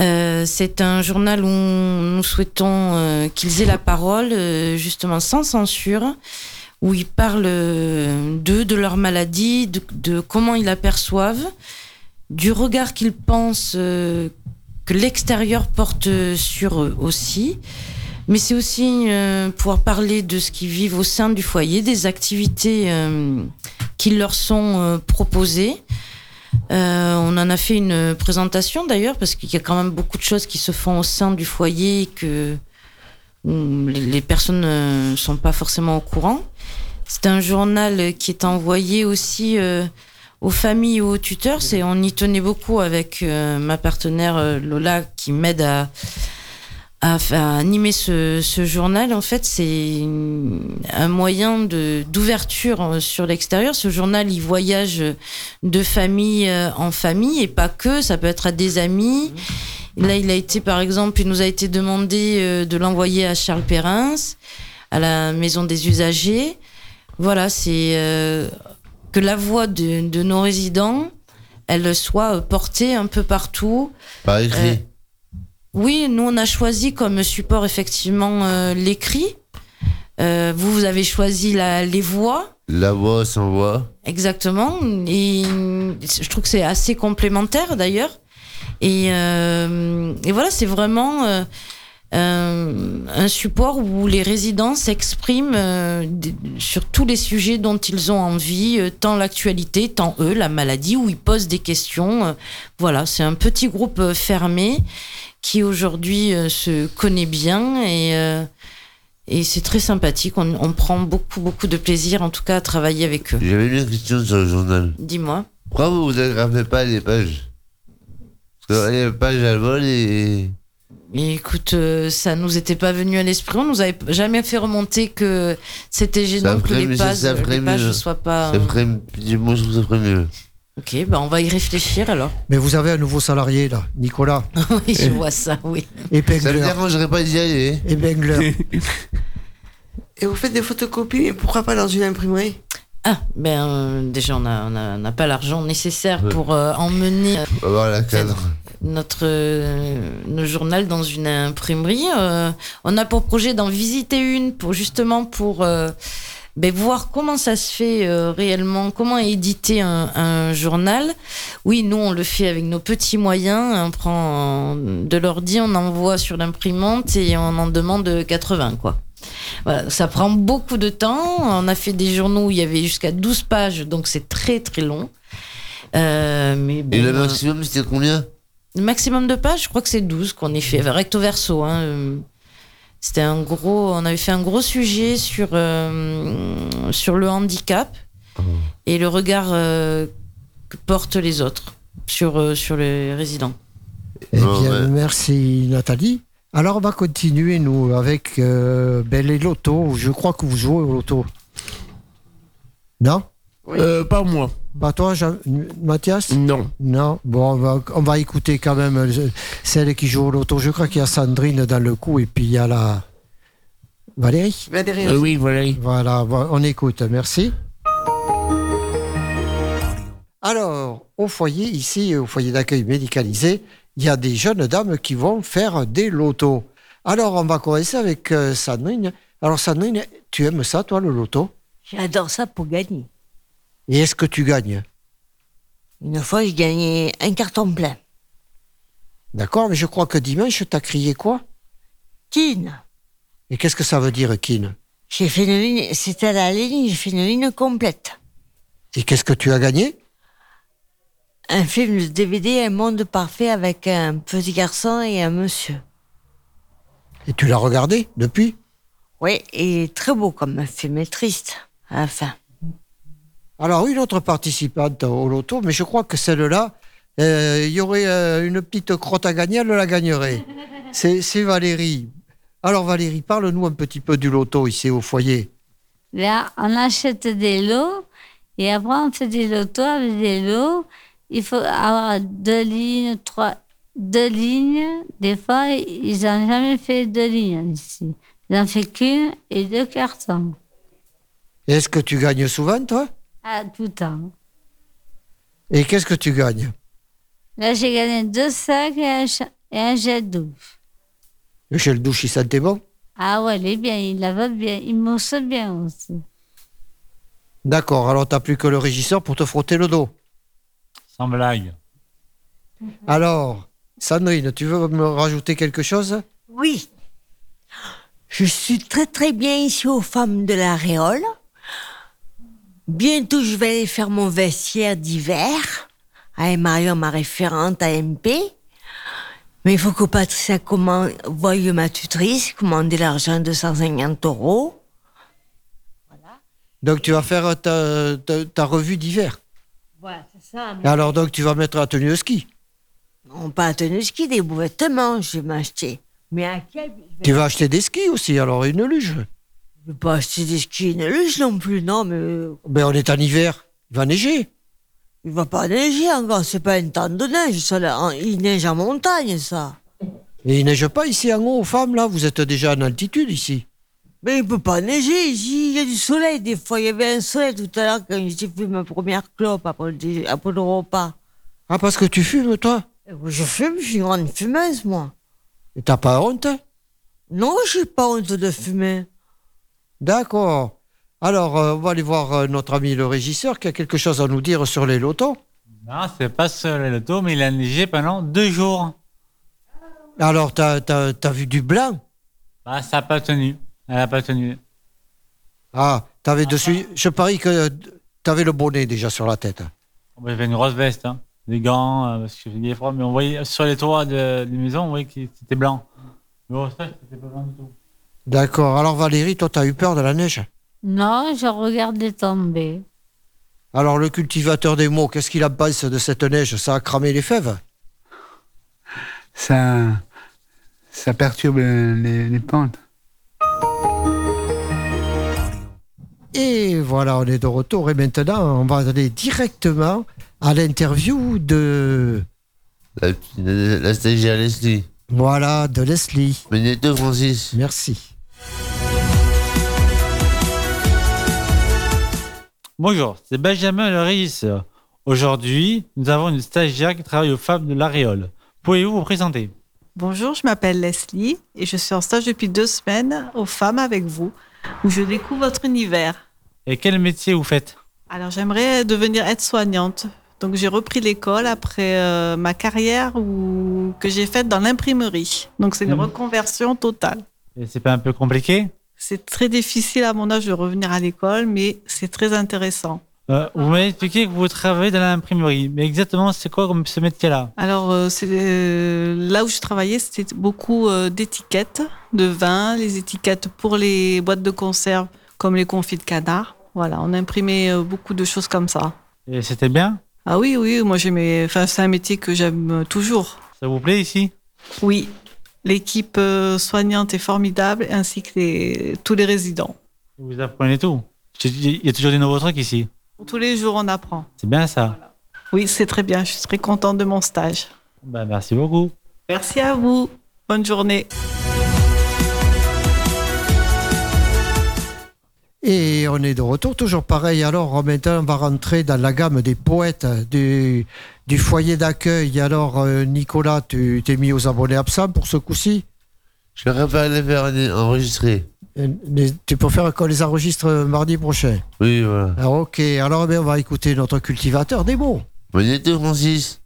Speaker 2: Euh, c'est un journal où nous souhaitons euh, qu'ils aient la parole, euh, justement sans censure, où ils parlent d'eux, de leur maladie, de, de comment ils l'aperçoivent, du regard qu'ils pensent que l'extérieur porte sur eux aussi. Mais c'est aussi euh, pouvoir parler de ce qu'ils vivent au sein du foyer, des activités euh, qui leur sont euh, proposées. Euh, on en a fait une présentation d'ailleurs parce qu'il y a quand même beaucoup de choses qui se font au sein du foyer que hum, les, personnes ne sont pas forcément au courant. C'est un journal qui est envoyé aussi aux familles et aux tuteurs. On y tenait beaucoup avec ma partenaire Lola qui m'aide à à, à animer ce, ce journal. En fait, c'est un moyen de d'ouverture euh, sur l'extérieur. Ce journal, il voyage de famille euh, en famille et pas que. Ça peut être à des amis. Là, il a été, par exemple, il nous a été demandé euh, de l'envoyer à Charles Perrins, à la maison des usagers. Voilà, c'est euh, que la voix de, de nos résidents, elle soit portée un peu partout.
Speaker 1: Par écrit.
Speaker 2: Oui, nous on a choisi comme support effectivement euh, l'écrit. Euh, vous, vous avez choisi la, les voix.
Speaker 1: La voix sans voix.
Speaker 2: Exactement. Et je trouve que c'est assez complémentaire d'ailleurs. Et, euh, et voilà, c'est vraiment un support où les résidents s'expriment sur tous les sujets dont ils ont envie, tant l'actualité, tant eux, la maladie, où ils posent des questions. Voilà, c'est un petit groupe fermé qui aujourd'hui euh, se connaît bien et, euh, et c'est très sympathique. On, on prend beaucoup, beaucoup de plaisir en tout cas à travailler avec eux.
Speaker 1: J'avais une question sur le journal.
Speaker 2: Dis-moi.
Speaker 1: Pourquoi vous vous agrafez pas les pages? Parce que les pages elles volent et.
Speaker 2: Et écoute, euh, ça nous était pas venu à l'esprit. On nous avait jamais fait remonter que c'était gênant que les pages,
Speaker 1: mieux.
Speaker 2: soient pas.
Speaker 1: Ça ça ferait mieux.
Speaker 2: Ok, bah on va y réfléchir alors.
Speaker 5: Mais vous avez un nouveau salarié là, Nicolas. <laughs>
Speaker 2: oui, je vois ça, oui.
Speaker 5: Épingleur.
Speaker 1: Ça me dérangerait pas d'y aller.
Speaker 5: Épingleur. <laughs>
Speaker 3: Et vous faites des photocopies, mais pourquoi pas dans une imprimerie?
Speaker 2: Ah, ben euh, déjà on a on a- on n'a pas l'argent nécessaire
Speaker 1: Ouais.
Speaker 2: pour euh, emmener euh,
Speaker 1: On va voir la cadre.
Speaker 2: notre euh, nos journal dans une imprimerie. Euh, on a pour projet d'en visiter une pour justement pour euh, ben, voir comment ça se fait euh, réellement, comment éditer un, un journal. Oui, nous on le fait avec nos petits moyens. On prend de l'ordi, on envoie sur l'imprimante et on en demande 80 quoi. Voilà, ça prend beaucoup de temps. On a fait des journaux où il y avait jusqu'à 12 pages, donc c'est très très long. Euh, mais bon,
Speaker 1: Et le
Speaker 2: euh,
Speaker 1: maximum, c'était combien?
Speaker 2: le maximum de pages, je crois que c'est 12 qu'on ait fait, recto verso. Hein. C'était un gros, on avait fait un gros sujet sur, euh, sur le handicap et le regard euh, que portent les autres sur, euh, sur les résidents.
Speaker 5: Eh bien,
Speaker 1: ouais.
Speaker 5: merci Nathalie. Alors on va continuer nous avec euh, ben, les lotos. Je crois que vous jouez au loto. Non?
Speaker 4: Euh, pas moi.
Speaker 5: Pas toi, Jean- Mathias
Speaker 4: Non.
Speaker 5: Non. Bon, on va, on va écouter quand même euh, celle qui joue au loto. Je crois qu'il y a Sandrine dans le coup et puis il y a la Valérie.
Speaker 3: Valérie
Speaker 4: Euh, oui, voilà.
Speaker 5: Voilà, vo- on écoute, merci. Alors, au foyer, ici, au foyer d'accueil médicalisé, il y a des jeunes dames qui vont faire des lotos. Alors, on va commencer avec euh, Sandrine. Alors, Sandrine, tu aimes ça, toi, le loto?
Speaker 9: J'adore ça pour gagner.
Speaker 5: Et est-ce que tu gagnes?
Speaker 9: Une fois, j'ai gagné un carton plein.
Speaker 5: D'accord, mais je crois que dimanche, tu as crié quoi?
Speaker 9: Kin.
Speaker 5: Et qu'est-ce que ça veut dire, Kin
Speaker 9: J'ai fait une ligne, c'était à la ligne, j'ai fait une ligne complète.
Speaker 5: Et qu'est-ce que tu as gagné?
Speaker 9: Un film de DVD, Un monde parfait avec un petit garçon et un monsieur.
Speaker 5: Et tu l'as regardé depuis?
Speaker 9: Oui, et très beau comme film, mais triste à la fin.
Speaker 5: Alors, une autre participante au loto, mais je crois que celle-là, euh, il y aurait euh, une petite crotte à gagner, elle la gagnerait. <laughs> C'est c'est Valérie. Alors, Valérie, parle-nous un petit peu du loto ici au foyer.
Speaker 14: Là, on achète des lots et après on fait des lotos avec des lots. Il faut avoir deux lignes, trois, deux lignes. Des fois, ils n'ont jamais fait deux lignes ici. Ils n'ont fait qu'une et deux cartons.
Speaker 5: Est-ce que tu gagnes souvent, toi?
Speaker 14: Ah, tout le temps.
Speaker 5: Et qu'est-ce que tu gagnes?
Speaker 14: Là, j'ai gagné deux sacs et un, et un jet douche.
Speaker 5: Le gel douche, il sentait bon
Speaker 14: Ah ouais, il est bien, il lave bien, il mousse bien aussi.
Speaker 5: D'accord, alors t'as plus que le régisseur pour te frotter le dos.
Speaker 6: Sans blague.
Speaker 5: Alors, Sandrine, tu veux me rajouter quelque chose?
Speaker 9: Oui. Je suis très très bien ici aux femmes de la Réole. Bientôt, je vais aller faire mon vestiaire d'hiver avec Marion, ma référente à MP. Mais il faut que Patricia commande, voie ma tutrice, commander l'argent de 150 euros.
Speaker 5: Donc tu vas faire ta, ta- ta revue d'hiver.
Speaker 9: Voilà, c'est ça.
Speaker 5: Alors donc tu vas mettre la tenue de ski.
Speaker 9: Non, pas à tenue ski, des vêtements, je vais m'acheter. Mais à quel
Speaker 5: Tu vas acheter des skis aussi, alors une luge.
Speaker 9: Je vais pas acheter des skis, une luge non plus, non, mais
Speaker 5: Ben on est en hiver, il va neiger.
Speaker 9: il va pas neiger encore, c'est pas un temps de neige, ça, là. En- il neige en montagne, ça.
Speaker 5: Et il neige pas ici en haut aux femmes, là, vous êtes déjà en altitude ici.
Speaker 9: Mais il peut pas neiger ici, il y a du soleil, des fois, il y avait un soleil tout à l'heure quand j'ai fait ma première clope après le, après le repas.
Speaker 5: Ah parce que tu fumes toi?
Speaker 9: Je fume, je suis une grande fumeuse, moi.
Speaker 5: Et t'as pas honte?
Speaker 9: Non, j'ai pas honte de fumer.
Speaker 5: D'accord. Alors euh, on va aller voir euh, notre ami le régisseur qui a quelque chose à nous dire sur les lotos.
Speaker 6: Non, c'est pas sur le loto, mais il a neigé pendant deux jours.
Speaker 5: Alors t'as as, vu du blanc?
Speaker 6: Bah, ça n'a pas tenu. Elle n'a pas tenu.
Speaker 5: Ah, t'avais dessus. Je parie que t'avais le bonnet déjà sur la tête.
Speaker 6: Bon, bah, J'avais une grosse veste, hein. des gants, euh, parce que j'ai froid, mais on voyait sur les toits de, des maisons, on voyait que c'était blanc. Mais au stage, c'était pas blanc du tout.
Speaker 5: D'accord. Alors Valérie, toi t'as eu peur de la neige?
Speaker 14: Non, je regarde les tomber.
Speaker 5: Alors le cultivateur des mots, qu'est-ce qu'il en pense de cette neige? Ça a cramé les fèves?
Speaker 8: Ça, ça perturbe les, les pentes.
Speaker 5: Et voilà, on est de retour. Et maintenant, on va aller directement à l'interview de.
Speaker 1: La, la- la stagiaire Leslie.
Speaker 5: Voilà, de Leslie.
Speaker 1: Benedetto Francis.
Speaker 5: Merci.
Speaker 6: Bonjour, c'est Benjamin le régisseur. Aujourd'hui, nous avons une stagiaire qui travaille aux femmes de l'Aréole. Pouvez-vous vous présenter?
Speaker 15: Bonjour, je m'appelle Leslie et je suis en stage depuis deux semaines aux femmes avec vous, où je découvre votre univers.
Speaker 6: Et quel métier vous faites?
Speaker 15: Alors j'aimerais devenir aide-soignante. Donc j'ai repris l'école après euh, ma carrière où- que j'ai faite dans l'imprimerie. Donc c'est une
Speaker 6: Mhm.
Speaker 15: reconversion totale.
Speaker 6: Et c'est pas un peu compliqué
Speaker 15: C'est très difficile à mon âge de revenir à l'école, mais c'est très intéressant.
Speaker 6: Euh, vous m'avez expliqué que vous travaillez dans l'imprimerie, mais exactement c'est quoi comme ce métier-là
Speaker 15: Alors, euh, euh, là où je travaillais, c'était beaucoup d'étiquettes de vin, les étiquettes pour les boîtes de conserve, comme les confits de canard. Voilà, on imprimait beaucoup de choses comme ça.
Speaker 6: Et c'était bien
Speaker 15: Ah oui, oui, moi j'aimais. Enfin, c'est un métier que j'aime toujours.
Speaker 6: Ça vous plaît ici?
Speaker 15: Oui, l'équipe euh, soignante est formidable, ainsi que les- tous les résidents.
Speaker 6: Vous apprenez tout. Il y a toujours des nouveaux trucs ici.
Speaker 15: Tous les jours, on apprend.
Speaker 6: C'est bien ça.
Speaker 15: Oui, c'est très bien. Je suis très contente de mon stage.
Speaker 6: Bah, merci beaucoup.
Speaker 15: Merci à vous. Bonne journée.
Speaker 5: Et on est de retour, toujours pareil. Alors maintenant, on va rentrer dans la gamme des poètes du, du foyer d'accueil. Alors, euh, Nicolas, tu t'es mis aux abonnés absents pour ce coup-ci?
Speaker 1: Je préfère les faire enregistrer.
Speaker 5: Euh, les- Tu préfères qu'on les enregistre mardi prochain?
Speaker 1: Oui, voilà.
Speaker 5: Alors, ok, alors ben, on va écouter notre cultivateur des mots.
Speaker 1: Bonne été, Francis.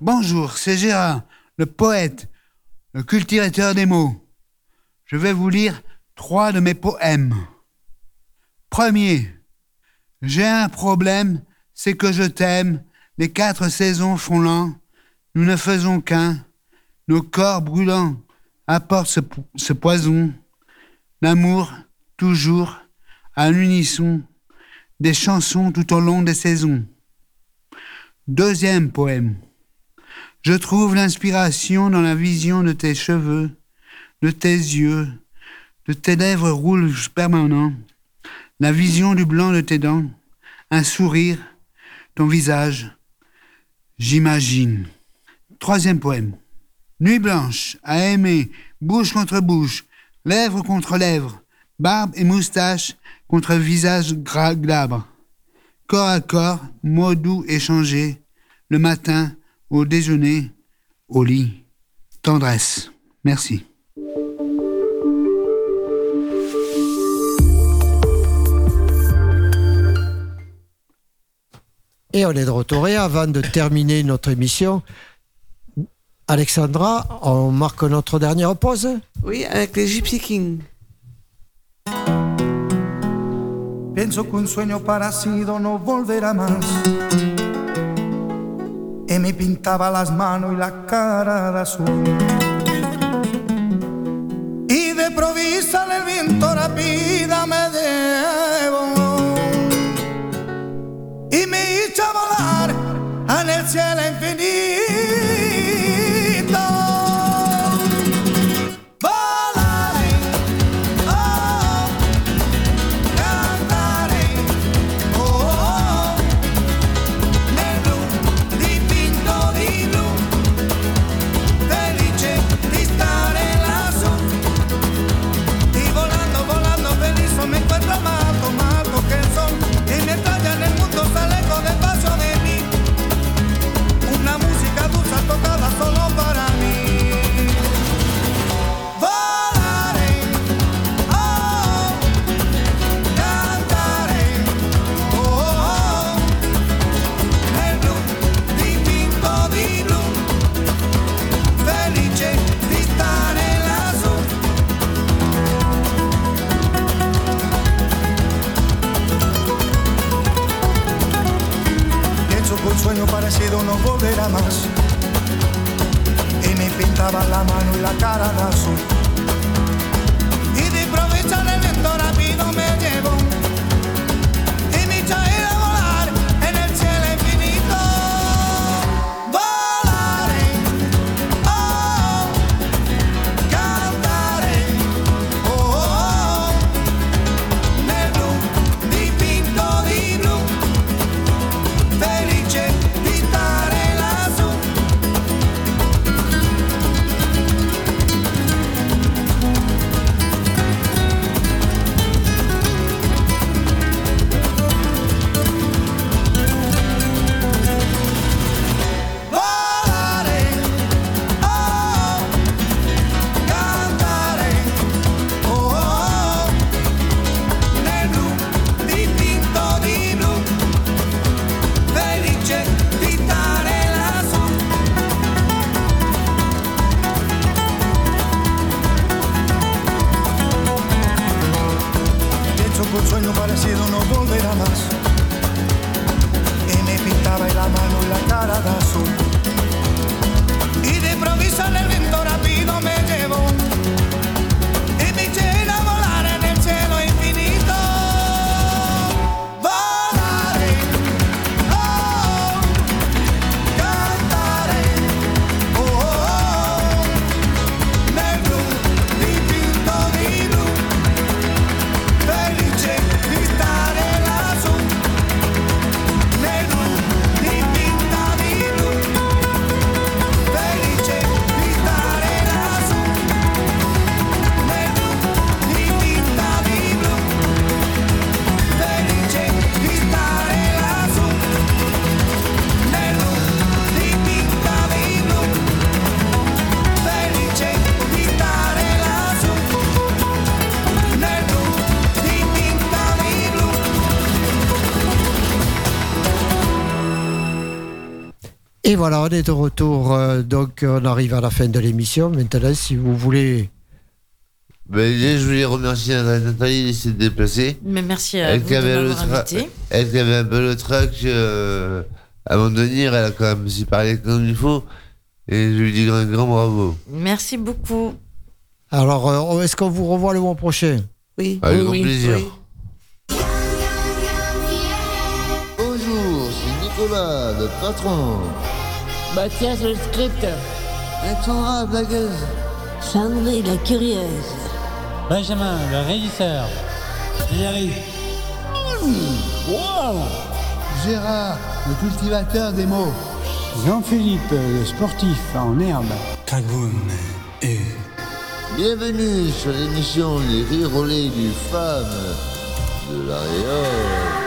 Speaker 16: Bonjour, c'est Gérard, le poète, le cultivateur des mots. Je vais vous lire trois de mes poèmes. Premier, j'ai un problème, c'est que je t'aime, les quatre saisons font lent, nous ne faisons qu'un, nos corps brûlants apportent ce, ce poison, l'amour, toujours, à l'unisson, des chansons tout au long des saisons. Deuxième poème. Je trouve l'inspiration dans la vision de tes cheveux, de tes yeux, de tes lèvres rouges permanents, la vision du blanc de tes dents, un sourire, ton visage. J'imagine. Troisième poème. Nuit blanche, à aimer, bouche contre bouche, lèvres contre lèvres, barbe et moustache contre visage gras glabre. Corps à corps, mots doux échangés, le matin, au déjeuner, au lit. Tendresse. Merci.
Speaker 5: Et on est de retour. Et avant de terminer notre émission, Alexandra, on marque notre dernière pause
Speaker 3: Oui, avec les Gypsy Kings.
Speaker 17: Pienso que un sueño parecido no volverá más. Y me pintaba las manos y la cara de azul. Y de provisa el viento rápida me llevó. Y me hizo volar en el cielo un sueño parecido no volverá más. Y me pintaba la mano y la cara de azul. Y de improviso el viento rápido me
Speaker 5: Et voilà, on est de retour. euh, donc, on arrive à la fin de l'émission. Maintenant, si vous voulez.
Speaker 1: Ben, je voulais remercier Nathalie de s'être déplacée.
Speaker 2: Mais merci à
Speaker 1: elle
Speaker 2: vous
Speaker 1: qui
Speaker 2: de
Speaker 1: avait le
Speaker 2: m'avoir
Speaker 1: tra-
Speaker 2: invité.
Speaker 1: Elle qui avait un peu le trac euh, avant de venir, elle a quand même aussi parlé comme il faut. Et je lui dis un grand bravo.
Speaker 2: Merci beaucoup.
Speaker 5: Alors, euh, est-ce qu'on vous revoit le mois prochain?
Speaker 3: Oui.
Speaker 1: Avec grand plaisir.
Speaker 18: Bonjour, c'est Nicolas, le patron.
Speaker 4: Mathias, le script.
Speaker 18: Alexandra, blagueuse.
Speaker 9: Sandrine, la curieuse.
Speaker 6: Benjamin, le régisseur. Thierry.
Speaker 16: Wow Gérard, le cultivateur des mots.
Speaker 8: Jean-Philippe, le sportif en herbe.
Speaker 18: Cagoun et... Bienvenue sur l'émission Les lait du Femme de la Réole.